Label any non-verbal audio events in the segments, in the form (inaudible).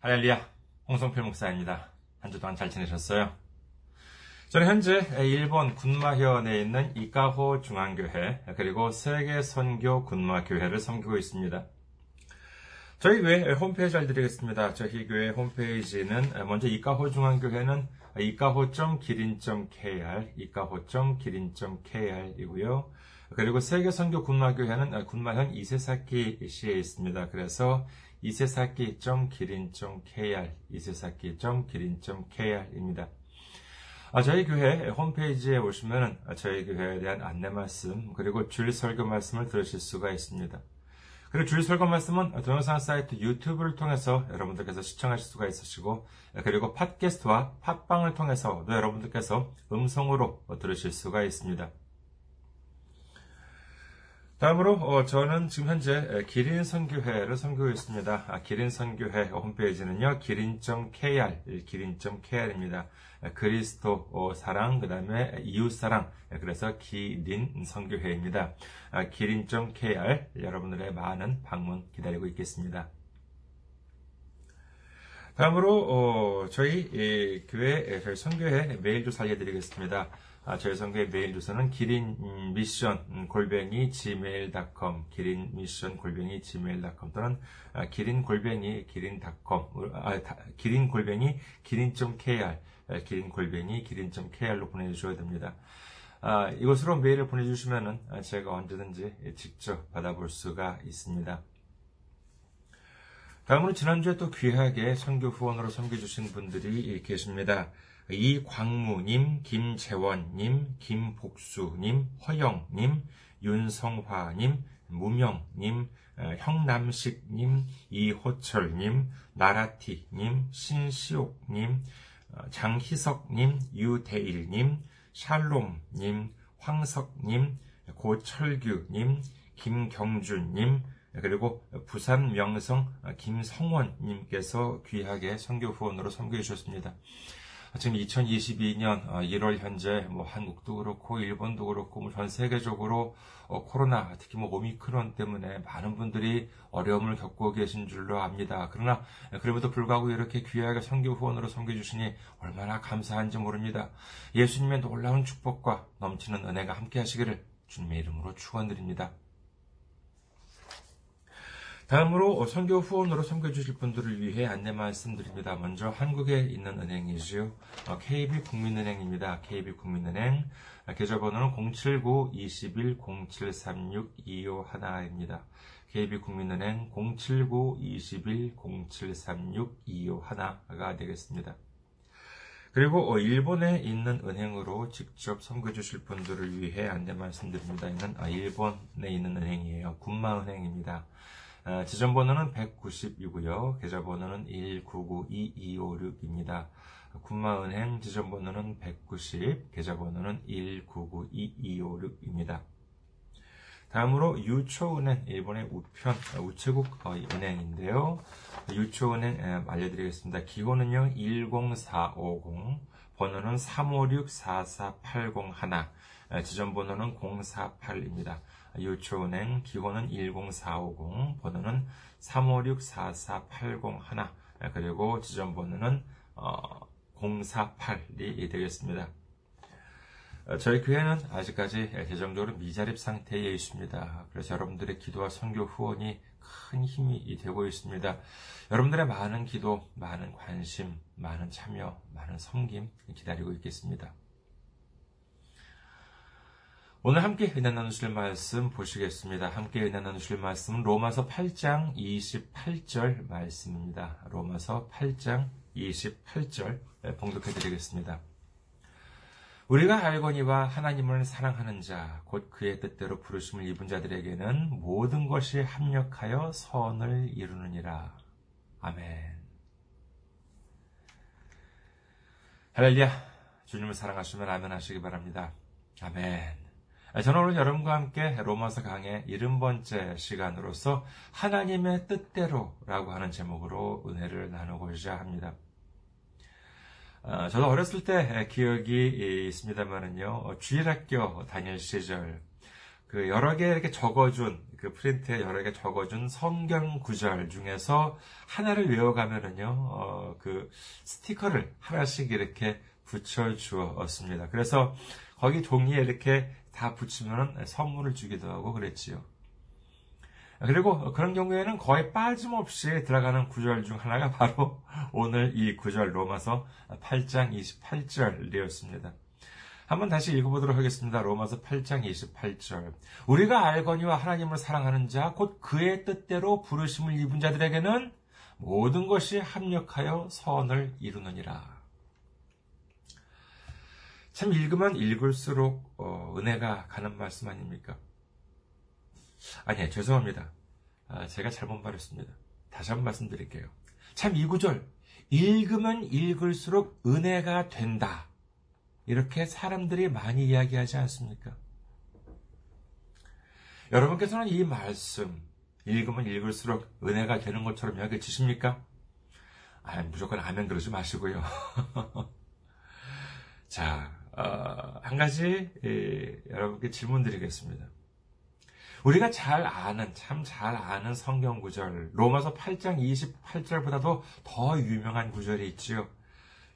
할렐루야, 홍성필 목사입니다. 한 주 동안 잘 지내셨어요? 저는 현재 일본 군마현에 있는 이카호 중앙교회 그리고 세계 선교 군마교회를 섬기고 있습니다. 저희 교회 홈페이지 알려드리겠습니다. 저희 교회 홈페이지는 먼저 이카호 중앙교회는 이카호.기린.kr, 이카호.기린.kr이고요. 그리고 세계 선교 군마교회는 군마현 이세사키 시에 있습니다. 그래서 이세사키.기린.kr, 이세사키.기린.kr입니다. 아, 저희 교회 홈페이지에 오시면 저희 교회에 대한 안내 말씀, 그리고 주일 설교 말씀을 들으실 수가 있습니다. 그리고 주일 설교 말씀은 동영상 사이트 유튜브를 통해서 여러분들께서 시청하실 수가 있으시고, 그리고 팟캐스트와 팟빵을 통해서도 여러분들께서 음성으로 들으실 수가 있습니다. 다음으로 어, 저는 지금 현재 기린 선교회를 섬기고 있습니다. 아, 기린 선교회 홈페이지는요 기린.kr 기린.kr입니다. 그리스도 어, 사랑 그 다음에 이웃 사랑 그래서 기린 선교회입니다. 아, 기린.kr 여러분들의 많은 방문 기다리고 있겠습니다. 다음으로 어, 저희 예, 교회 저희 선교회 메일 주소 알려드리겠습니다. 아, 저희 성교의 메일 주소는 기린 미션 음, 골뱅이 gmail.com 기린 미션 골뱅이 gmail.com 또는 아, 기린 골뱅이 기린.com 아, 기린 골뱅이 기린.kr 기린 골뱅이 기린.kr로 보내주셔야 됩니다. 아, 이곳으로 메일을 보내주시면은 제가 언제든지 직접 받아볼 수가 있습니다. 다음으로 지난주에 또 귀하게 선교 후원으로 섬겨주신 분들이 계십니다. 이광무님, 김재원님, 김복수님, 허영님, 윤성화님, 무명님, 어, 형남식님, 이호철님, 나라티님, 신시옥님, 어, 장희석님, 유대일님, 샬롬님, 황석님, 고철규님, 김경준님, 그리고 부산 명성 김성원님께서 귀하게 선교 후원으로 섬겨 주셨습니다. 지금 2022년 1월 어, 현재 뭐 한국도 그렇고 일본도 그렇고 뭐 전 세계적으로 어, 코로나 특히 뭐 오미크론 때문에 많은 분들이 어려움을 겪고 계신 줄로 압니다. 그러나 그럼에도 불구하고 이렇게 귀하게 선교 후원으로 섬겨 주시니 얼마나 감사한지 모릅니다. 예수님의 놀라운 축복과 넘치는 은혜가 함께 하시기를 주님의 이름으로 축원드립니다. 다음으로 선교 후원으로 섬겨주실 분들을 위해 안내 말씀드립니다. 먼저 한국에 있는 은행이지요. KB 국민은행입니다. KB 국민은행 계좌번호는 079-21-0736-251입니다. KB 국민은행 079-21-0736-251가 되겠습니다. 그리고 일본에 있는 은행으로 직접 섬겨주실 분들을 위해 안내 말씀드립니다. 이는 일본에 있는 은행이에요. 군마은행입니다. 아, 지점번호는 190이고요. 계좌번호는 1992256입니다. 군마은행 지점번호는 190, 계좌번호는 1992256입니다. 다음으로 유초은행, 일본의 우편, 우체국 은행인데요. 유초은행 알려드리겠습니다. 기호는요, 10450, 번호는 356-44801, 지점번호는 048입니다. 유초은행 기호는 10450, 번호는 356-44801, 그리고 지점 번호는 048이 되겠습니다. 어, 저희 교회는 아직까지 재정적으로 미자립 상태에 있습니다. 그래서 여러분들의 기도와 선교 후원이 큰 힘이 되고 있습니다. 여러분들의 많은 기도, 많은 관심, 많은 참여, 많은 섬김 기다리고 있겠습니다. 오늘 함께 은혜 나누실 말씀 보시겠습니다. 함께 은혜 나누실 말씀은 로마서 8장 28절 말씀입니다. 로마서 8장 28절 봉독해 드리겠습니다. 우리가 알거니와 하나님을 사랑하는 자, 곧 그의 뜻대로 부르심을 입은 자들에게는 모든 것이 합력하여 선을 이루느니라. 아멘. 할렐루야. 주님을 사랑하시면 아멘 하시기 바랍니다. 아멘. 저는 오늘 여러분과 함께 로마서 강의 70번째 시간으로서 하나님의 뜻대로 라고 하는 제목으로 은혜를 나누고자 합니다. 어, 저도 어렸을 때 기억이 있습니다만은요, 주일학교 다닐 시절, 그 여러 개 이렇게 적어준 그 프린트에 여러 개 적어준 성경 구절 중에서 하나를 외워가면은요, 어, 그 스티커를 하나씩 이렇게 붙여 주었습니다. 그래서 거기 종이에 이렇게 다 붙이면 선물을 주기도 하고 그랬지요. 그리고 그런 경우에는 거의 빠짐없이 들어가는 구절 중 하나가 바로 오늘 이 구절 로마서 8장 28절이었습니다. 한번 다시 읽어보도록 하겠습니다. 로마서 8장 28절. 우리가 알거니와 하나님을 사랑하는 자, 곧 그의 뜻대로 부르심을 입은 자들에게는 모든 것이 합력하여 선을 이루느니라. 참 읽으면 읽을수록 어, 은혜가 가는 말씀 아닙니까? 아니, 죄송합니다. 아, 제가 잘못 말했습니다. 다시 한번 말씀드릴게요. 참 이 구절, 읽으면 읽을수록 은혜가 된다. 이렇게 사람들이 많이 이야기하지 않습니까? 여러분께서는 이 말씀, 읽으면 읽을수록 은혜가 되는 것처럼 여겨지십니까? 아, 무조건 아멘 그러지 마시고요. (laughs) 자, 어, 한 가지 예, 여러분께 질문 드리겠습니다. 우리가 잘 아는, 참 잘 아는 성경 구절, 로마서 8장 28절보다도 더 유명한 구절이 있지요.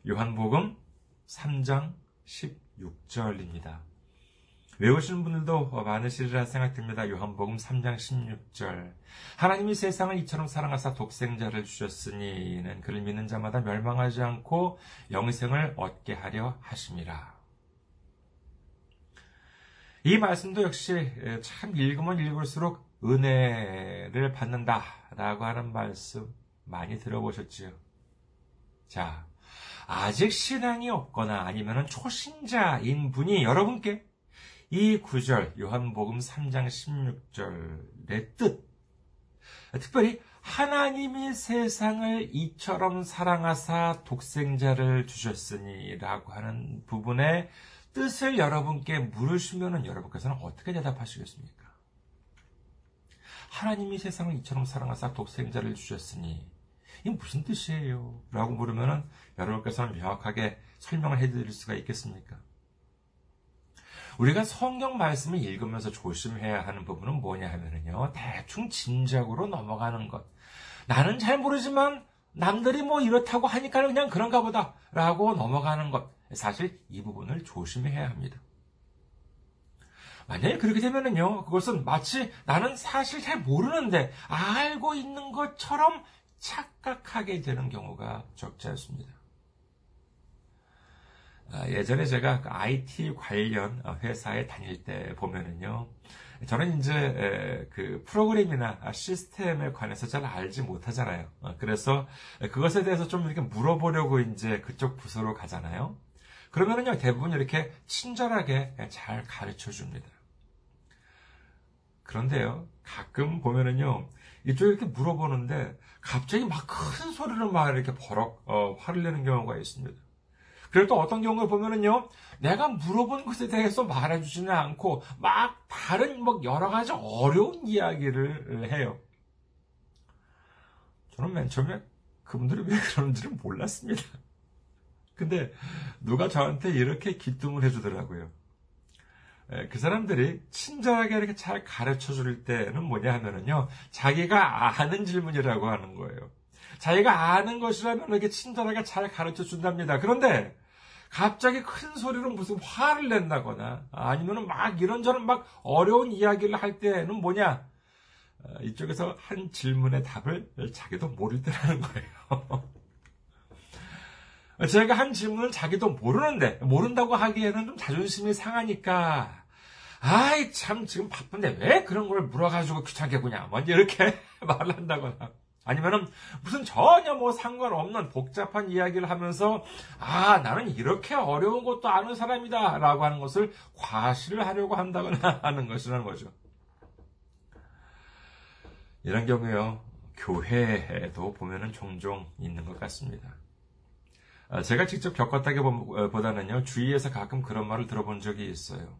요한복음 3장 16절입니다. 외우시는 분들도 많으시리라 생각됩니다. 요한복음 3장 16절. 하나님이 세상을 이처럼 사랑하사 독생자를 주셨으니는 그를 믿는 자마다 멸망하지 않고 영생을 얻게 하려 하심이라. 이 말씀도 역시 참 읽으면 읽을수록 은혜를 받는다 라고 하는 말씀 많이 들어보셨지요. 자, 아직 신앙이 없거나 아니면 초신자인 분이 여러분께 이 구절 요한복음 3장 16절의 뜻 특별히 하나님이 세상을 이처럼 사랑하사 독생자를 주셨으니라고 하는 부분에 뜻을 여러분께 물으시면 여러분께서는 어떻게 대답하시겠습니까? 하나님이 세상을 이처럼 사랑하사 독생자를 주셨으니 이게 무슨 뜻이에요? 라고 물으면 여러분께서는 명확하게 설명을 해드릴 수가 있겠습니까? 우리가 성경 말씀을 읽으면서 조심해야 하는 부분은 뭐냐 하면요. 대충 짐작으로 넘어가는 것. 나는 잘 모르지만 남들이 뭐 이렇다고 하니까 그냥 그런가 보다. 라고 넘어가는 것. 사실 이 부분을 조심해야 합니다. 만약에 그렇게 되면은요, 그것은 마치 나는 사실 잘 모르는데 알고 있는 것처럼 착각하게 되는 경우가 적지 않습니다. 아, 예전에 제가 IT 관련 회사에 다닐 때 보면은요, 저는 이제 그 프로그램이나 시스템에 관해서 잘 알지 못하잖아요. 어, 그래서 그것에 대해서 좀 이렇게 물어보려고 이제 그쪽 부서로 가잖아요. 그러면은요, 대부분 이렇게 친절하게 잘 가르쳐 줍니다. 그런데요, 가끔 보면은요, 이쪽에 이렇게 물어보는데, 갑자기 막 큰 소리를 막 이렇게 버럭, 어, 화를 내는 경우가 있습니다. 그리고 또 어떤 경우에 보면은요, 내가 물어본 것에 대해서 말해주지는 않고, 막 다른 뭐 여러 가지 어려운 이야기를 해요. 저는 맨 처음에 그분들이 왜 그러는지를 몰랐습니다. 근데 누가 저한테 이렇게 기뚱을 해주더라고요. 그 사람들이 친절하게 이렇게 잘 가르쳐 줄 때는 뭐냐 하면은요, 자기가 아는 질문이라고 하는 거예요. 자기가 아는 것이라면 이렇게 친절하게 잘 가르쳐 준답니다. 그런데 갑자기 큰 소리로 무슨 화를 낸다거나 아니면은 막 이런저런 막 어려운 이야기를 할 때는 뭐냐? 어, 이쪽에서 한 질문의 답을 자기도 모를 때라는 거예요. (laughs) 제가 한 질문을 자기도 모르는데, 모른다고 하기에는 좀 자존심이 상하니까, 아이, 참, 지금 바쁜데 왜 그런 걸 물어가지고 귀찮게 구냐. 먼저 이렇게 (laughs) 말을 한다거나. 아니면은 무슨 전혀 뭐 상관없는 복잡한 이야기를 하면서, 아, 나는 이렇게 어려운 것도 아는 사람이다. 라고 하는 것을 과시를 하려고 한다거나 (laughs) 하는 것이라는 거죠. 이런 경우에요. 교회에도 보면은 종종 있는 것 같습니다. 아, 제가 직접 겪었다기보다는요, 주위에서 가끔 그런 말을 들어본 적이 있어요.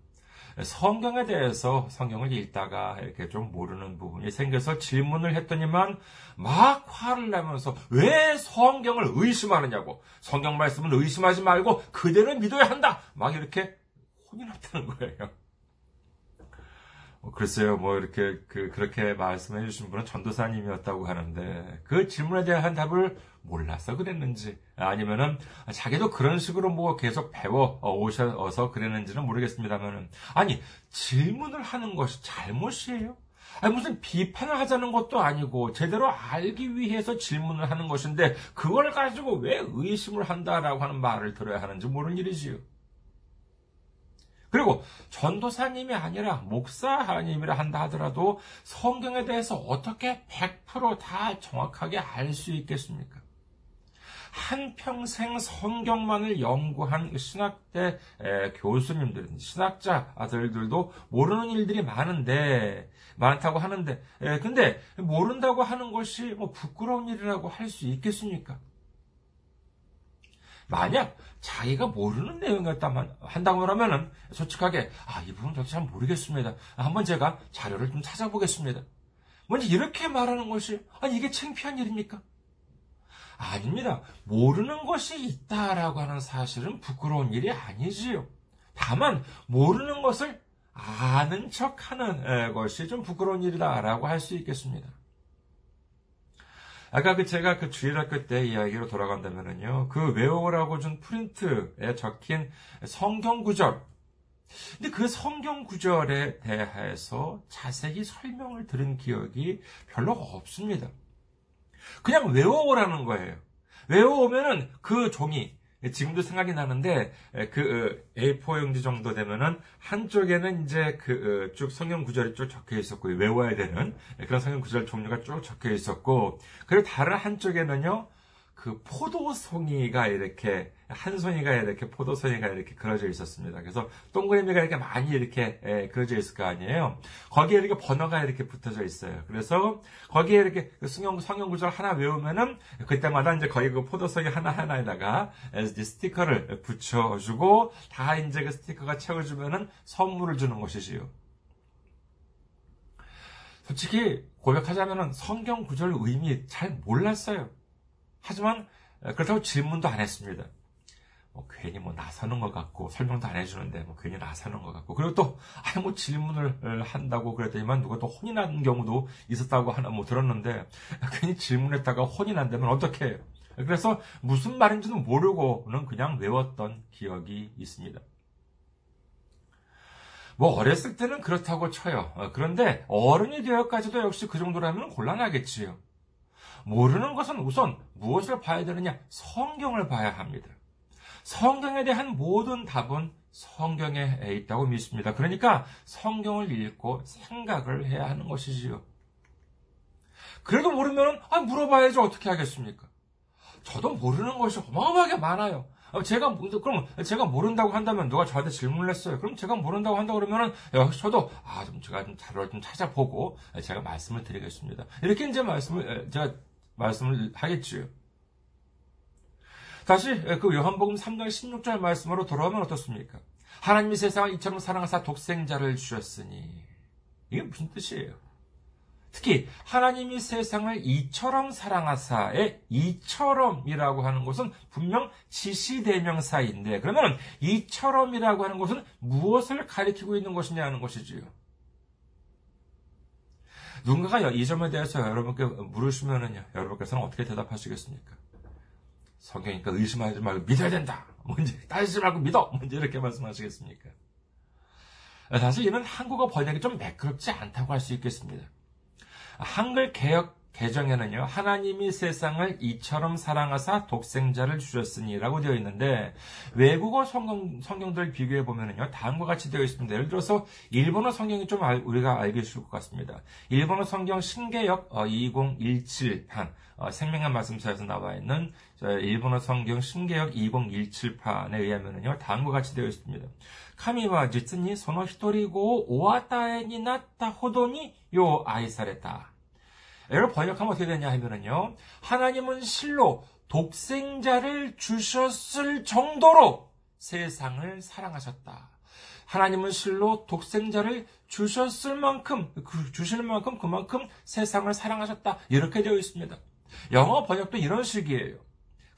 성경에 대해서 성경을 읽다가 이렇게 좀 모르는 부분이 생겨서 질문을 했더니만 막 화를 내면서 왜 성경을 의심하느냐고 성경 말씀은 의심하지 말고 그대로 믿어야 한다 막 이렇게 혼이 났다는 거예요. 어, 글쎄요, 뭐 이렇게 그 그렇게 말씀해 주신 분은 전도사님이었다고 하는데 그 질문에 대한 답을 몰라서 그랬는지 아니면은 자기도 그런 식으로 뭐 계속 배워 오셔서 그랬는지는 모르겠습니다만은 아니 질문을 하는 것이 잘못이에요? 아니 무슨 비판을 하자는 것도 아니고 제대로 알기 위해서 질문을 하는 것인데 그걸 가지고 왜 의심을 한다라고 하는 말을 들어야 하는지 모르는 일이지요. 그리고 전도사님이 아니라 목사님이라 한다 하더라도 성경에 대해서 어떻게 100%다 정확하게 알 수 있겠습니까? 한평생 성경만을 연구한 신학대 교수님들, 신학자들도 모르는 일들이 많은데, 많다고 하는데, 근데 모른다고 하는 것이 뭐 부끄러운 일이라고 할 수 있겠습니까? 만약 자기가 모르는 내용이었다만 한다고 하면은 솔직하게 아, 이 부분 저도 잘 모르겠습니다. 한번 제가 자료를 좀 찾아보겠습니다. 먼저 이렇게 말하는 것이 아 이게 창피한 일입니까? 아닙니다. 모르는 것이 있다라고 하는 사실은 부끄러운 일이 아니지요. 다만 모르는 것을 아는 척하는 것이 좀 부끄러운 일이다라고 할 수 있겠습니다. 아까 그 제가 그 주일학교 때 이야기로 돌아간다면은요, 그 외우라고 준 프린트에 적힌 성경 구절. 근데 그 성경 구절에 대해서 자세히 설명을 들은 기억이 별로 없습니다. 그냥 외워오라는 거예요. 외워오면은 그 종이, 지금도 생각이 나는데 그 A4 용지 정도 되면은 한쪽에는 이제 그 쭉 성경 구절이 쭉 적혀 있었고 외워야 되는 그런 성경 구절 종류가 쭉 적혀 있었고 그리고 다른 한쪽에는요 그 포도송이가 이렇게 한 송이가 이렇게 포도송이가 이렇게 그려져 있었습니다. 그래서 동그라미가 이렇게 많이 이렇게 예, 그려져 있을 거 아니에요. 거기에 이렇게 번호가 이렇게 붙어져 있어요. 그래서 거기에 이렇게 그 성경 성경 구절 하나 외우면은 그때마다 이제 거기 그 포도송이 하나 하나에다가 스티커를 붙여주고 다 이제 그 스티커가 채워주면은 선물을 주는 것이지요. 솔직히 고백하자면은 성경 구절 의미 잘 몰랐어요. 하지만 그렇다고 질문도 안 했습니다. 뭐 괜히 뭐 나서는 것 같고 설명도 안 해주는데 뭐 괜히 나서는 것 같고 그리고 또 아예 뭐 질문을 한다고 그랬더니만 누가 또 혼이 난 경우도 있었다고 하나 뭐 들었는데 괜히 질문했다가 혼이 난다면 어떻게 해요? 그래서 무슨 말인지는 모르고는 그냥 외웠던 기억이 있습니다. 뭐 어렸을 때는 그렇다고 쳐요. 그런데 어른이 되어까지도 역시 그 정도라면 곤란하겠지요. 모르는 것은 우선 무엇을 봐야 되느냐? 성경을 봐야 합니다. 성경에 대한 모든 답은 성경에 있다고 믿습니다. 그러니까 성경을 읽고 생각을 해야 하는 것이지요. 그래도 모르면 아, 물어봐야지 어떻게 하겠습니까? 저도 모르는 것이 어마어마하게 많아요. 제가 그럼 제가 모른다고 한다면 누가 저한테 질문을 했어요. 그럼 제가 모른다고 한다 그러면은 저도 아 좀 제가 좀 자료를 좀 찾아보고 제가 말씀을 드리겠습니다. 이렇게 이제 말씀을 제가 말씀을 하겠지요. 다시 그 요한복음 3장 16절 말씀으로 돌아오면 어떻습니까? 하나님이 세상을 이처럼 사랑하사 독생자를 주셨으니 이게 무슨 뜻이에요? 특히 하나님이 세상을 이처럼 사랑하사의 이처럼이라고 하는 것은 분명 지시대명사인데 그러면 이처럼이라고 하는 것은 무엇을 가리키고 있는 것이냐 하는 것이지요. 누군가가 이 점에 대해서 여러분께 물으시면은요, 여러분께서는 어떻게 대답하시겠습니까? 성경이니까 의심하지 말고 믿어야 된다. 뭔지 따지지 말고 믿어. 뭔지 이렇게 말씀하시겠습니까? 사실 이는 한국어 번역이 좀 매끄럽지 않다고 할 수 있겠습니다. 한글 개혁 개정에는요, 하나님이 세상을 이처럼 사랑하사 독생자를 주셨으니라고 되어 있는데, 외국어 성경, 성경들 비교해 보면은요, 다음과 같이 되어 있습니다. 예를 들어서, 일본어 성경이 좀 알, 우리가 알게 해줄 것 같습니다. 일본어 성경 신개역 2017판, 어, 어, 생명의 말씀사에서 나와 있는 일본어 성경 신개역 2017판에 의하면은요, 다음과 같이 되어 있습니다. 카미와 지츠니 소노 히토리고 오아타에 니 나타 호도니 요 아이사레타. 이걸 번역하면 어떻게 되냐 하면은요. 하나님은 실로 독생자를 주셨을 정도로 세상을 사랑하셨다. 하나님은 실로 독생자를 주셨을 만큼, 그 주실 만큼 그만큼 세상을 사랑하셨다. 이렇게 되어 있습니다. 영어 번역도 이런 식이에요.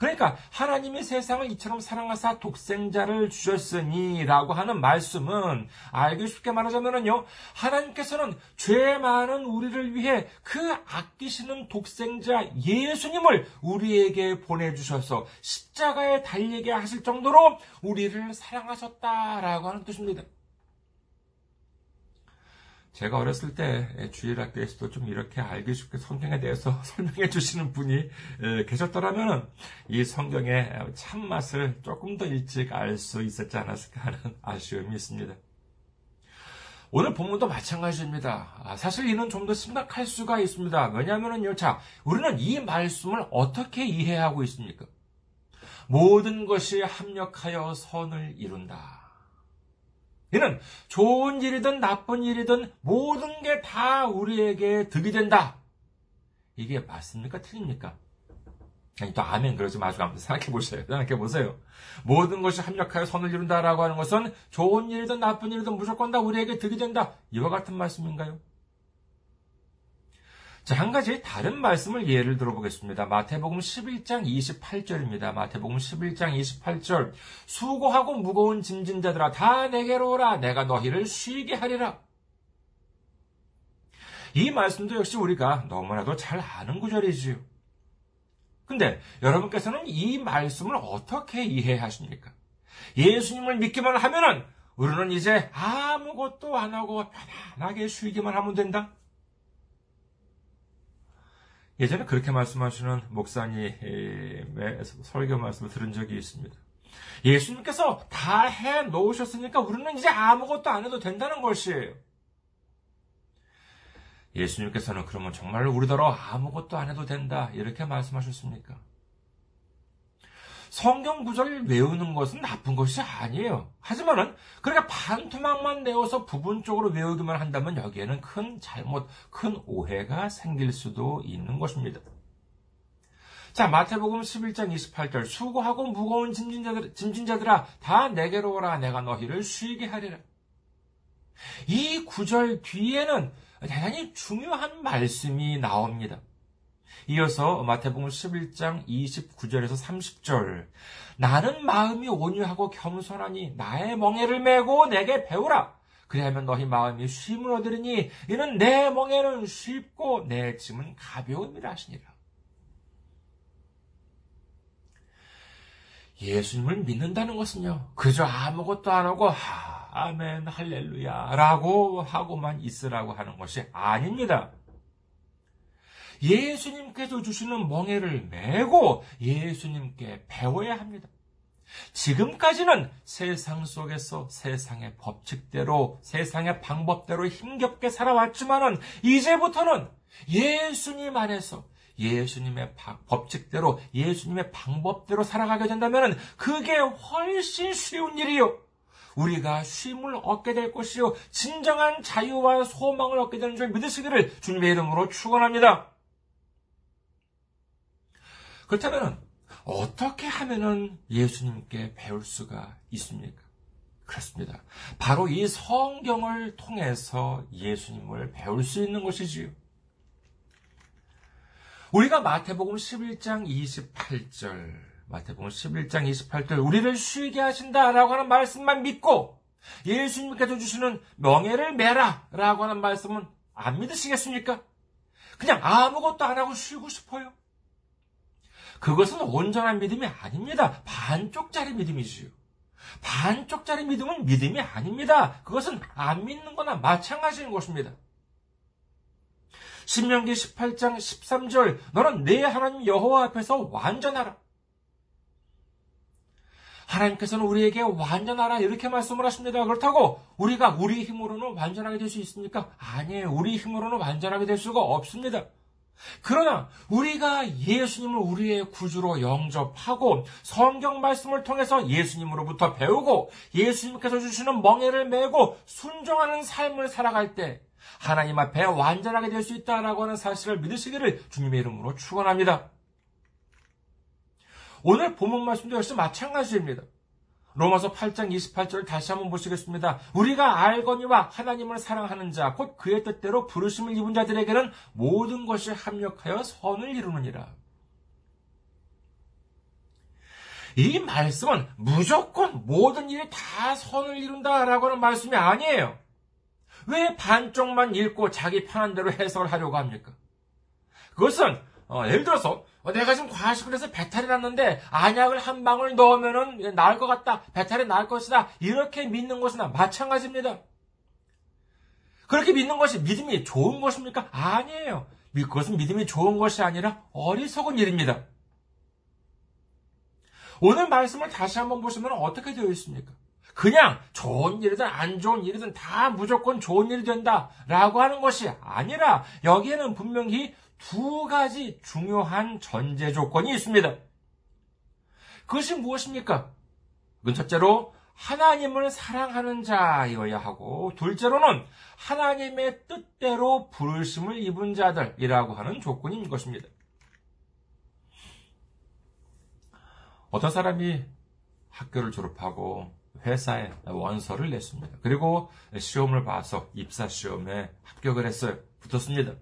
그러니까 하나님이 세상을 이처럼 사랑하사 독생자를 주셨으니라고 하는 말씀은 알기 쉽게 말하자면요. 하나님께서는 죄 많은 우리를 위해 그 아끼시는 독생자 예수님을 우리에게 보내주셔서 십자가에 달리게 하실 정도로 우리를 사랑하셨다라고 하는 뜻입니다. 제가 어렸을 때 주일학교에서도 좀 이렇게 알기 쉽게 성경에 대해서 (laughs) 설명해 주시는 분이 계셨더라면 이 성경의 참맛을 조금 더 일찍 알 수 있었지 않았을까 하는 (laughs) 아쉬움이 있습니다. 오늘 본문도 마찬가지입니다. 아, 사실 이는 좀 더 심각할 수가 있습니다. 왜냐하면요, 자, 우리는 이 말씀을 어떻게 이해하고 있습니까? 모든 것이 합력하여 선을 이룬다. 이는 좋은 일이든 나쁜 일이든 모든 게 다 우리에게 득이 된다. 이게 맞습니까? 틀립니까? 아니, 또 아멘 그러지 마시고 한번 생각해 보세요. 생각해 보세요. 모든 것이 합력하여 선을 이룬다라고 하는 것은 좋은 일이든 나쁜 일이든 무조건 다 우리에게 득이 된다. 이와 같은 말씀인가요? 자, 한 가지 다른 말씀을 예를 들어보겠습니다. 마태복음 11장 28절입니다. 마태복음 11장 28절. 수고하고 무거운 짐진 자들아 다 내게로 오라. 내가 너희를 쉬게 하리라. 이 말씀도 역시 우리가 너무나도 잘 아는 구절이지요. 근데 여러분께서는 이 말씀을 어떻게 이해하십니까? 예수님을 믿기만 하면은 우리는 이제 아무것도 안 하고 편안하게 쉬기만 하면 된다? 예전에 그렇게 말씀하시는 목사님의 설교 말씀을 들은 적이 있습니다. 예수님께서 다 해 놓으셨으니까 우리는 이제 아무것도 안 해도 된다는 것이에요. 예수님께서는 그러면 정말로 우리더러 아무것도 안 해도 된다. 이렇게 말씀하셨습니까? 성경 구절을 외우는 것은 나쁜 것이 아니에요. 하지만은 그렇게 반토막만 내어서 부분적으로 외우기만 한다면 여기에는 큰 잘못, 큰 오해가 생길 수도 있는 것입니다. 자, 마태복음 11장 28절 수고하고 무거운 짐진자들, 짐진자들아 다 내게로 오라 내가 너희를 쉬게 하리라. 이 구절 뒤에는 대단히 중요한 말씀이 나옵니다. 이어서 마태복음 11장 29절에서 30절. 나는 마음이 온유하고 겸손하니 나의 멍에를 메고 내게 배우라. 그리하면 너희 마음이 쉼을 얻으리니 이는 내 멍에는 쉽고 내 짐은 가벼움이라 하시니라. 예수님을 믿는다는 것은요, 그저 아무것도 안 하고, 하, 아멘, 할렐루야, 라고 하고만 있으라고 하는 것이 아닙니다. 예수님께서 주시는 멍에를 메고 예수님께 배워야 합니다. 지금까지는 세상 속에서 세상의 법칙대로, 세상의 방법대로 힘겹게 살아왔지만은, 이제부터는 예수님 안에서 예수님의 법칙대로, 예수님의 방법대로 살아가게 된다면 그게 훨씬 쉬운 일이요. 우리가 쉼을 얻게 될 것이요. 진정한 자유와 소망을 얻게 되는 줄 믿으시기를 주님의 이름으로 축원합니다. 그렇다면 어떻게 하면은 예수님께 배울 수가 있습니까? 그렇습니다. 바로 이 성경을 통해서 예수님을 배울 수 있는 것이지요. 우리가 마태복음 11장 28절, 마태복음 11장 28절, 우리를 쉬게 하신다라고 하는 말씀만 믿고 예수님께서 주시는 명예를 매라 라고 하는 말씀은 안 믿으시겠습니까? 그냥 아무것도 안 하고 쉬고 싶어요. 그것은 온전한 믿음이 아닙니다. 반쪽짜리 믿음이지요. 반쪽짜리 믿음은 믿음이 아닙니다. 그것은 안 믿는 거나 마찬가지인 것입니다. 신명기 18장 13절 너는 내 하나님 여호와 앞에서 완전하라. 하나님께서는 우리에게 완전하라 이렇게 말씀을 하십니다. 그렇다고 우리가 우리 힘으로는 완전하게 될 수 있습니까? 아니에요. 우리 힘으로는 완전하게 될 수가 없습니다. 그러나 우리가 예수님을 우리의 구주로 영접하고 성경 말씀을 통해서 예수님으로부터 배우고 예수님께서 주시는 멍에를 메고 순종하는 삶을 살아갈 때 하나님 앞에 완전하게 될 수 있다라고 하는 사실을 믿으시기를 주님의 이름으로 축원합니다. 오늘 본문 말씀도 역시 마찬가지입니다. 로마서 8장 28절을 다시 한번 보시겠습니다. 우리가 알거니와 하나님을 사랑하는 자, 곧 그의 뜻대로 부르심을 입은 자들에게는 모든 것이 합력하여 선을 이루느니라. 이 말씀은 무조건 모든 일이 다 선을 이룬다라고 하는 말씀이 아니에요. 왜 반쪽만 읽고 자기 편한 대로 해석을 하려고 합니까? 그것은 어, 예를 들어서 어, 내가 지금 과식을 해서 배탈이 났는데 안약을 한 방울 넣으면 나을 것 같다. 배탈이 나을 것이다. 이렇게 믿는 것이나 마찬가지입니다. 그렇게 믿는 것이 믿음이 좋은 것입니까? 아니에요. 그것은 믿음이 좋은 것이 아니라 어리석은 일입니다. 오늘 말씀을 다시 한번 보시면 어떻게 되어 있습니까? 그냥 좋은 일이든 안 좋은 일이든 다 무조건 좋은 일이 된다 라고 하는 것이 아니라 여기에는 분명히 두 가지 중요한 전제 조건이 있습니다. 그것이 무엇입니까? 그건 첫째로 하나님을 사랑하는 자여야 하고 둘째로는 하나님의 뜻대로 부르심을 입은 자들이라고 하는 조건인 것입니다. 어떤 사람이 학교를 졸업하고 회사에 원서를 냈습니다. 그리고 시험을 봐서 입사 시험에 합격을 했어요. 붙었습니다.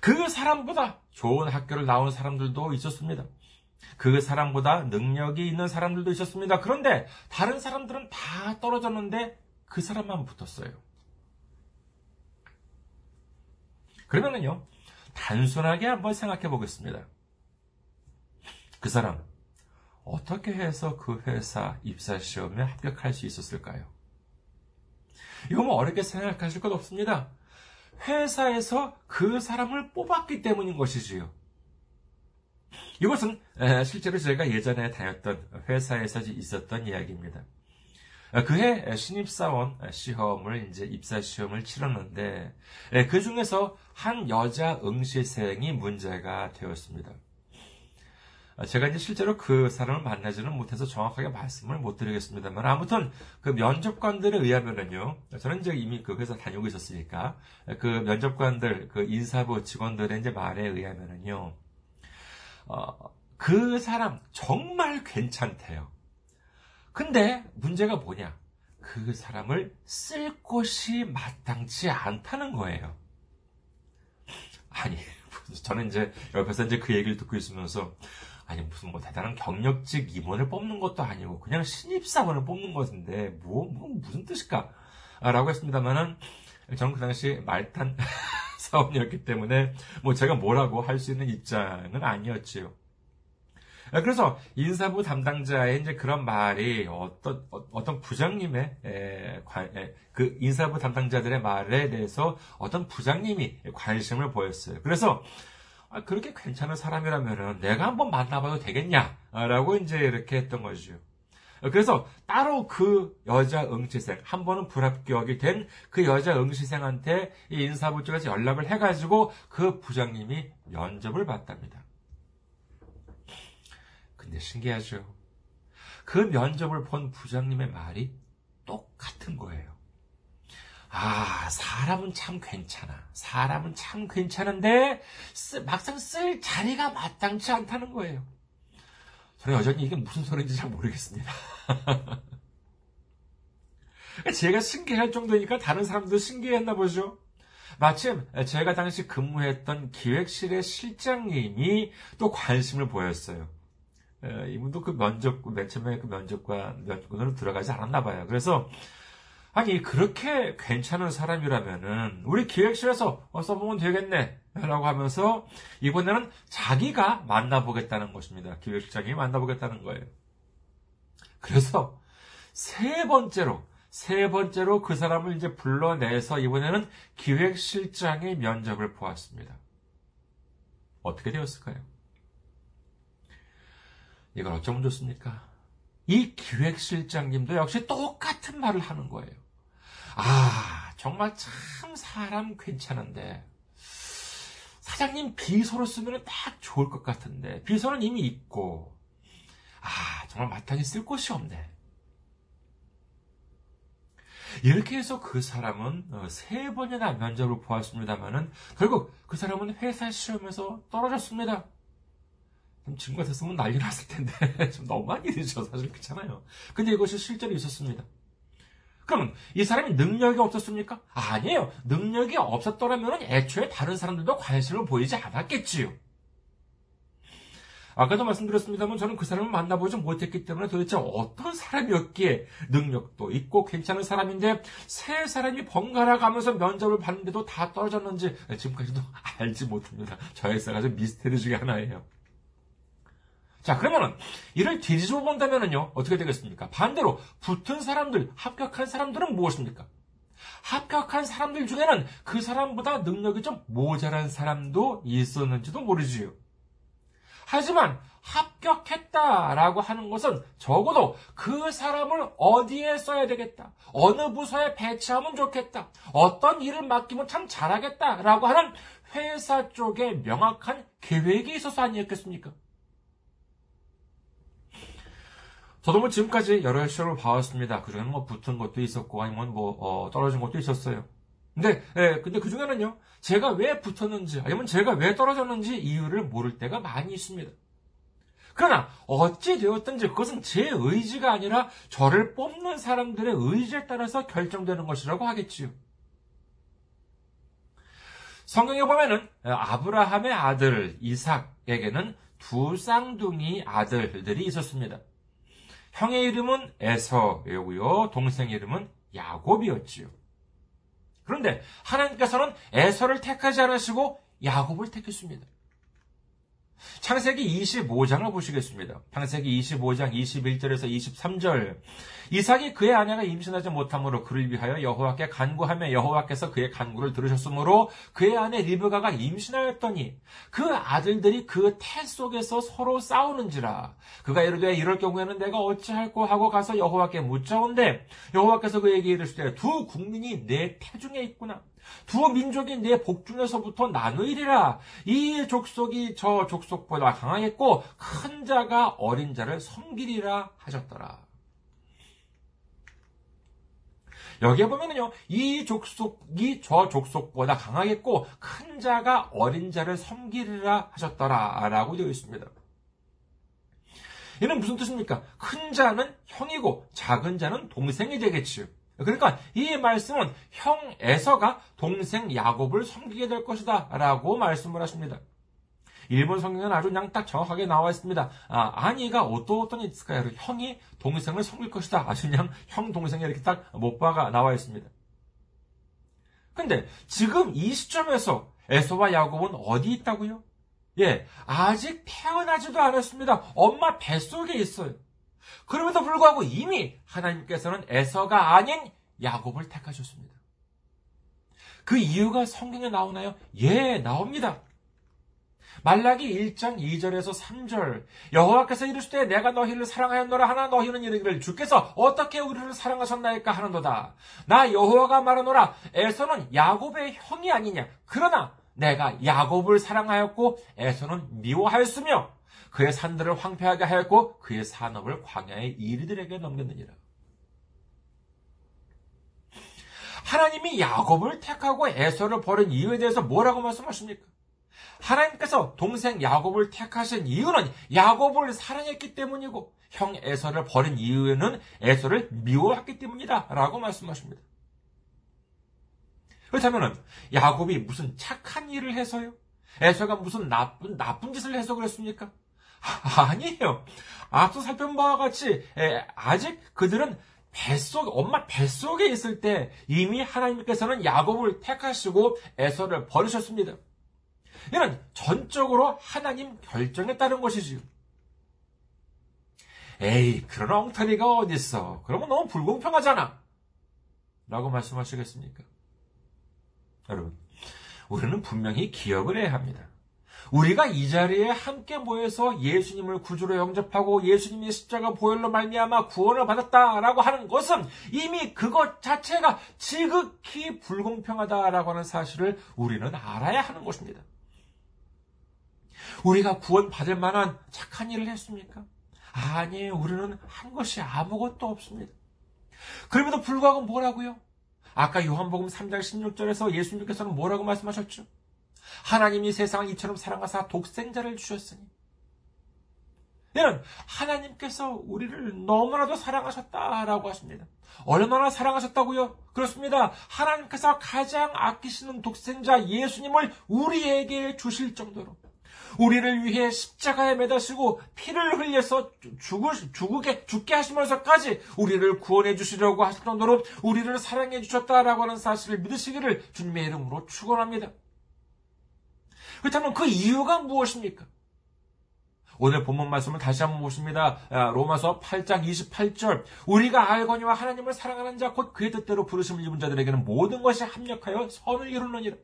그 사람보다 좋은 학교를 나온 사람들도 있었습니다. 그 사람보다 능력이 있는 사람들도 있었습니다. 그런데 다른 사람들은 다 떨어졌는데 그 사람만 붙었어요. 그러면은요, 단순하게 한번 생각해 보겠습니다. 그 사람, 어떻게 해서 그 회사 입사 시험에 합격할 수 있었을까요? 이거 뭐 어렵게 생각하실 것 없습니다. 회사에서 그 사람을 뽑았기 때문인 것이지요. 이것은 실제로 제가 예전에 다녔던 회사에서 있었던 이야기입니다. 그해 신입사원 시험을 이제 입사 시험을 치렀는데 그 중에서 한 여자 응시생이 문제가 되었습니다. 제가 이제 실제로 그 사람을 만나지는 못해서 정확하게 말씀을 못 드리겠습니다만 아무튼 그 면접관들에 의하면은요 저는 이제 이미 그 회사 다니고 있었으니까 그 면접관들 그 인사부 직원들의 이제 말에 의하면은요 어, 그 사람 정말 괜찮대요. 근데 문제가 뭐냐? 그 사람을 쓸 곳이 마땅치 않다는 거예요. 아니, (laughs) 저는 이제 옆에서 이제 그 얘기를 듣고 있으면서 아니 무슨 뭐 대단한 경력직 임원을 뽑는 것도 아니고 그냥 신입사원을 뽑는 것인데 뭐, 뭐 무슨 뜻일까? 라고 했습니다만은 저는 그 당시 말탄 (laughs) 사원이었기 때문에 뭐 제가 뭐라고 할 수 있는 입장은 아니었지요. 그래서 인사부 담당자의 이제 그런 말이 어떤 어떤 부장님의 에, 에, 그 인사부 담당자들의 말에 대해서 어떤 부장님이 관심을 보였어요. 그래서 아, 그렇게 괜찮은 사람이라면 내가 한번 만나봐도 되겠냐 라고 이제 이렇게 했던 거죠. 그래서 따로 그 여자 응시생, 한 번은 불합격이 된 그 여자 응시생한테 이 인사부 쪽에서 연락을 해가지고 그 부장님이 면접을 봤답니다. 근데 신기하죠. 그 면접을 본 부장님의 말이 똑같은 거예요. 아, 사람은 참 괜찮아. 사람은 참 괜찮은데, 막상 쓸 자리가 마땅치 않다는 거예요. 저는 여전히 이게 무슨 소리인지 잘 모르겠습니다. (laughs) 제가 신기할 정도니까 다른 사람도 신기했나 보죠. 마침 제가 당시 근무했던 기획실의 실장님이 또 관심을 보였어요. 이분도 그 면접, 맨 처음에 그 면접과 면접으로 들어가지 않았나 봐요. 그래서 아니 그렇게 괜찮은 사람이라면은 우리 기획실에서 어, 써보면 되겠네 라고 하면서 이번에는 자기가 만나보겠다는 것입니다. 기획실장이 만나보겠다는 거예요. 그래서 세 번째로 세 번째로 그 사람을 이제 불러내서 이번에는 기획실장의 면접을 보았습니다. 어떻게 되었을까요? 이걸 어쩌면 좋습니까? 이 기획실장님도 역시 똑같은 말을 하는 거예요. 아, 정말 참 사람 괜찮은데. 사장님 비서로 쓰면 딱 좋을 것 같은데. 비서는 이미 있고. 아, 정말 마땅히 쓸 곳이 없네. 이렇게 해서 그 사람은 어, 세 번이나 면접을 보았습니다만은 결국 그 사람은 회사 시험에서 떨어졌습니다. 지금 같았으면 난리 났을 텐데 (laughs) 좀 너무한 일이죠. 사실 그렇잖아요. 근데 이것이 실제로 있었습니다. 그럼 이 사람이 능력이 없었습니까? 아니에요. 능력이 없었더라면 애초에 다른 사람들도 관심을 보이지 않았겠지요. 아까도 말씀드렸습니다만 저는 그 사람을 만나보지 못했기 때문에 도대체 어떤 사람이었기에 능력도 있고 괜찮은 사람인데 세 사람이 번갈아 가면서 면접을 봤는데도 다 떨어졌는지 지금까지도 (laughs) 알지 못합니다. 저의 사가 미스테리 중에 하나예요. 자, 그러면은, 이를 뒤집어 본다면은요, 어떻게 되겠습니까? 반대로, 붙은 사람들, 합격한 사람들은 무엇입니까? 합격한 사람들 중에는 그 사람보다 능력이 좀 모자란 사람도 있었는지도 모르지요. 하지만 합격했다라고 하는 것은 적어도 그 사람을 어디에 써야 되겠다. 어느 부서에 배치하면 좋겠다. 어떤 일을 맡기면 참 잘하겠다라고 하는 회사 쪽에 명확한 계획이 있어서 아니었겠습니까? 저도 뭐 지금까지 여러 시험을 봐왔습니다. 그중에는 뭐 붙은 것도 있었고 아니면 뭐 어, 떨어진 것도 있었어요. 근데 예, 근데 그 중에는요 제가 왜 붙었는지 아니면 제가 왜 떨어졌는지 이유를 모를 때가 많이 있습니다. 그러나 어찌 되었든지 그것은 제 의지가 아니라 저를 뽑는 사람들의 의지에 따라서 결정되는 것이라고 하겠지요. 성경에 보면은 아브라함의 아들 이삭에게는 두 쌍둥이 아들들이 있었습니다. 형의 이름은 에서였고요. 동생 이름은 야곱이었지요. 그런데 하나님께서는 에서를 택하지 않으시고 야곱을 택했습니다. 창세기 25장을 보시겠습니다. 창세기 25장 21절에서 23절. 이삭이 그의 아내가 임신하지 못함으로 그를 위하여 여호와께 간구하며 여호와께서 그의 간구를 들으셨으므로 그의 아내 리브가가 임신하였더니 그 아들들이 그 태 속에서 서로 싸우는지라. 그가 이르되 이럴 경우에는 내가 어찌할꼬 하고 가서 여호와께 묻자온데 여호와께서 그에게 이르시되 두 국민이 내 태중에 있구나. 두 민족이 내 복중에서부터 나누이리라. 이 족속이 저 족속보다 강하겠고 큰 자가 어린 자를 섬기리라 하셨더라. 여기에 보면은요, 이 족속이 저 족속보다 강하겠고, 큰 자가 어린 자를 섬기리라 하셨더라. 라고 되어 있습니다. 이는 무슨 뜻입니까? 큰 자는 형이고, 작은 자는 동생이 되겠지요. 그러니까 이 말씀은 형 에서가 동생 야곱을 섬기게 될 것이다 라고 말씀을 하십니다. 일본 성경은 아주 그냥 딱 정확하게 나와 있습니다. 아, 어떤 있을까요? 형이 동생을 섬길 것이다. 아주 그냥 형 동생이 이렇게 딱 못박아 나와 있습니다. 근데 지금 이 시점에서 에서와 야곱은 어디 있다고요? 예, 아직 태어나지도 않았습니다. 엄마 뱃속에 있어요. 그럼에도 불구하고 이미 하나님께서는 에서가 아닌 야곱을 택하셨습니다. 그 이유가 성경에 나오나요? 예, 나옵니다. 말라기 1장 2절에서 3절 여호와께서 이르시되 내가 너희를 사랑하였노라 하나 너희는 이르기를 주께서 어떻게 우리를 사랑하셨나이까 하는도다 나 여호와가 말하노라 에서는 야곱의 형이 아니냐 그러나 내가 야곱을 사랑하였고 에서는 미워하였으며 그의 산들을 황폐하게 하였고 그의 산업을 광야의 이리들에게 넘겼느니라. 하나님이 야곱을 택하고 에서를 버린 이유에 대해서 뭐라고 말씀하십니까? 하나님께서 동생 야곱을 택하신 이유는 야곱을 사랑했기 때문이고 형 에서를 버린 이유에는 에서를 미워했기 때문이다 라고 말씀하십니다. 그렇다면 야곱이 무슨 착한 일을 해서요? 에서가 무슨 나쁜 나쁜 짓을 해서 그랬습니까? 아니에요. 앞서 살펴본 바와 같이 아직 그들은 뱃속 엄마 뱃속에 있을 때 이미 하나님께서는 야곱을 택하시고 에서를 버리셨습니다. 이는 전적으로 하나님 결정에 따른 것이지요. 에이, 그런 엉터리가 어딨어. 그러면 너무 불공평하잖아. 라고 말씀하시겠습니까? 여러분, 우리는 분명히 기억을 해야 합니다. 우리가 이 자리에 함께 모여서 예수님을 구주로 영접하고 예수님의 십자가 보혈로 말미암아 구원을 받았다라고 하는 것은 이미 그것 자체가 지극히 불공평하다라고 하는 사실을 우리는 알아야 하는 것입니다. 우리가 구원받을 만한 착한 일을 했습니까? 아니에요. 우리는 한 것이 아무것도 없습니다. 그럼에도 불구하고 뭐라고요? 아까 요한복음 3장 16절에서 예수님께서는 뭐라고 말씀하셨죠? 하나님이 세상을 이처럼 사랑하사 독생자를 주셨으니. 이는 하나님께서 우리를 너무나도 사랑하셨다라고 하십니다. 얼마나 사랑하셨다고요? 그렇습니다. 하나님께서 가장 아끼시는 독생자 예수님을 우리에게 주실 정도로 우리를 위해 십자가에 매다시고 피를 흘려서 죽을, 죽게, 죽게 하시면서까지 우리를 구원해 주시려고 하실 정도로 우리를 사랑해 주셨다라고 하는 사실을 믿으시기를 주님의 이름으로 축원합니다. 그렇다면 그 이유가 무엇입니까? 오늘 본문 말씀을 다시 한번 보십니다. 아, 로마서 8장 28절. 우리가 알거니와 하나님을 사랑하는 자, 곧 그의 뜻대로 부르심을 입은 자들에게는 모든 것이 합력하여 선을 이루느니라.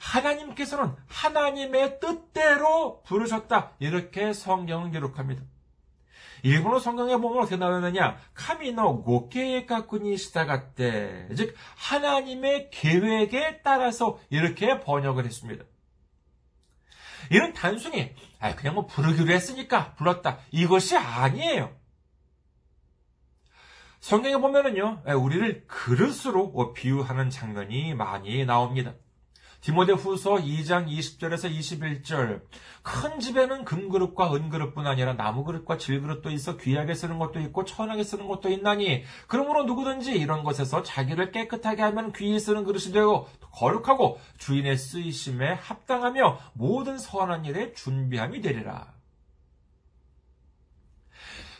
하나님께서는 하나님의 뜻대로 부르셨다. 이렇게 성경은 기록합니다. 일본어 성경에 보면 어떻게 나오느냐? 카미노 고케에 가꾸니 시다가때. 즉, 하나님의 계획에 따라서 이렇게 번역을 했습니다. 이는 단순히, 그냥 뭐 부르기로 했으니까 불렀다. 이것이 아니에요. 성경에 보면은요, 우리를 그릇으로 비유하는 장면이 많이 나옵니다. 디모데 후서 2장 20절에서 21절. 큰 집에는 금그릇과 은그릇뿐 아니라 나무그릇과 질그릇도 있어 귀하게 쓰는 것도 있고 천하게 쓰는 것도 있나니 그러므로 누구든지 이런 것에서 자기를 깨끗하게 하면 귀히 쓰는 그릇이 되고 거룩하고 주인의 쓰이심에 합당하며 모든 선한 일에 준비함이 되리라.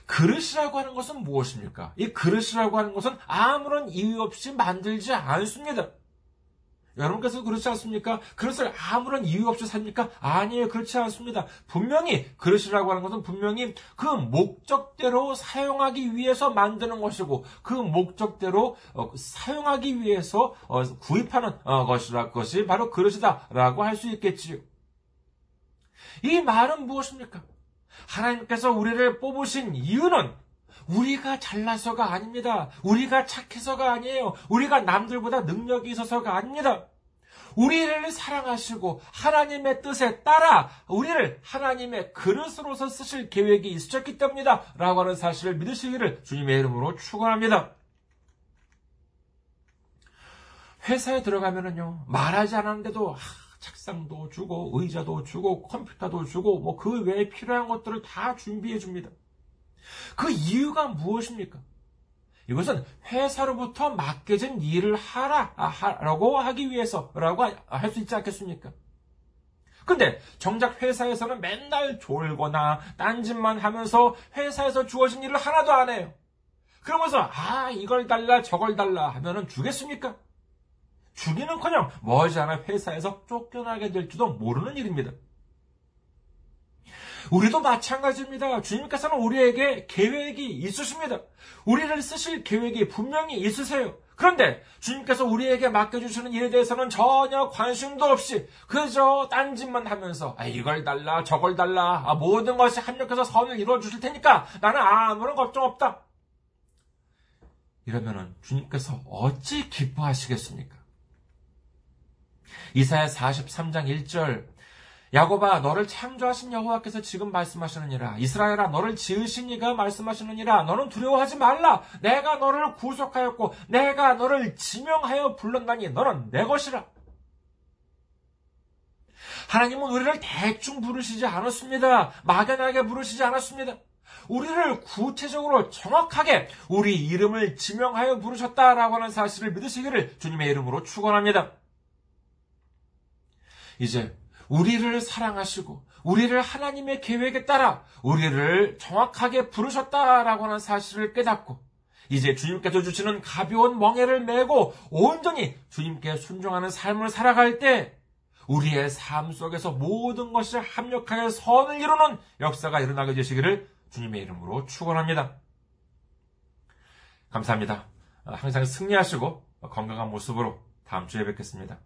그릇이라고 하는 것은 무엇입니까? 이 그릇이라고 하는 것은 아무런 이유 없이 만들지 않습니다. 여러분께서 그렇지 않습니까? 그릇을 아무런 이유 없이 삽니까? 아니에요. 그렇지 않습니다. 분명히 그릇이라고 하는 것은 분명히 그 목적대로 사용하기 위해서 만드는 것이고 그 목적대로 어, 사용하기 위해서 어, 구입하는 어, 것이라 것이 바로 그릇이다라고 할 수 있겠지요. 이 말은 무엇입니까? 하나님께서 우리를 뽑으신 이유는 우리가 잘나서가 아닙니다. 우리가 착해서가 아니에요. 우리가 남들보다 능력이 있어서가 아닙니다. 우리를 사랑하시고 하나님의 뜻에 따라 우리를 하나님의 그릇으로서 쓰실 계획이 있으셨기 때문이다. 라고 하는 사실을 믿으시기를 주님의 이름으로 축원합니다. 회사에 들어가면은요, 말하지 않았는데도 책상도 주고, 의자도 주고, 컴퓨터도 주고, 뭐 그 외에 필요한 것들을 다 준비해 줍니다. 그 이유가 무엇입니까? 이것은 회사로부터 맡겨진 일을 하라, 라고 하기 위해서라고 할 수 있지 않겠습니까? 근데 정작 회사에서는 맨날 졸거나 딴짓만 하면서 회사에서 주어진 일을 하나도 안 해요. 그러면서 아 이걸 달라 저걸 달라 하면은 주겠습니까? 주기는커녕 머지않아 회사에서 쫓겨나게 될지도 모르는 일입니다. 우리도 마찬가지입니다. 주님께서는 우리에게 계획이 있으십니다. 우리를 쓰실 계획이 분명히 있으세요. 그런데 주님께서 우리에게 맡겨주시는 일에 대해서는 전혀 관심도 없이 그저 딴짓만 하면서 아, 이걸 달라 저걸 달라 아, 모든 것이 합력해서 선을 이루어 주실 테니까 나는 아무런 걱정 없다. 이러면은 주님께서 어찌 기뻐하시겠습니까? 이사야 43장 1절 야곱아 너를 창조하신 여호와께서 지금 말씀하시느니라 이스라엘아 너를 지으신 이가 말씀하시느니라 너는 두려워하지 말라 내가 너를 구속하였고 내가 너를 지명하여 불렀나니 너는 내 것이라 하나님은 우리를 대충 부르시지 않았습니다. 막연하게 부르시지 않았습니다. 우리를 구체적으로 정확하게 우리 이름을 지명하여 부르셨다라고 하는 사실을 믿으시기를 주님의 이름으로 축원합니다. 이제 우리를 사랑하시고 우리를 하나님의 계획에 따라 우리를 정확하게 부르셨다라고 하는 사실을 깨닫고 이제 주님께서 주시는 가벼운 멍에를 메고 온전히 주님께 순종하는 삶을 살아갈 때 우리의 삶 속에서 모든 것이 합력하여 선을 이루는 역사가 일어나게 되시기를 주님의 이름으로 축원합니다. 감사합니다. 항상 승리하시고 건강한 모습으로 다음 주에 뵙겠습니다.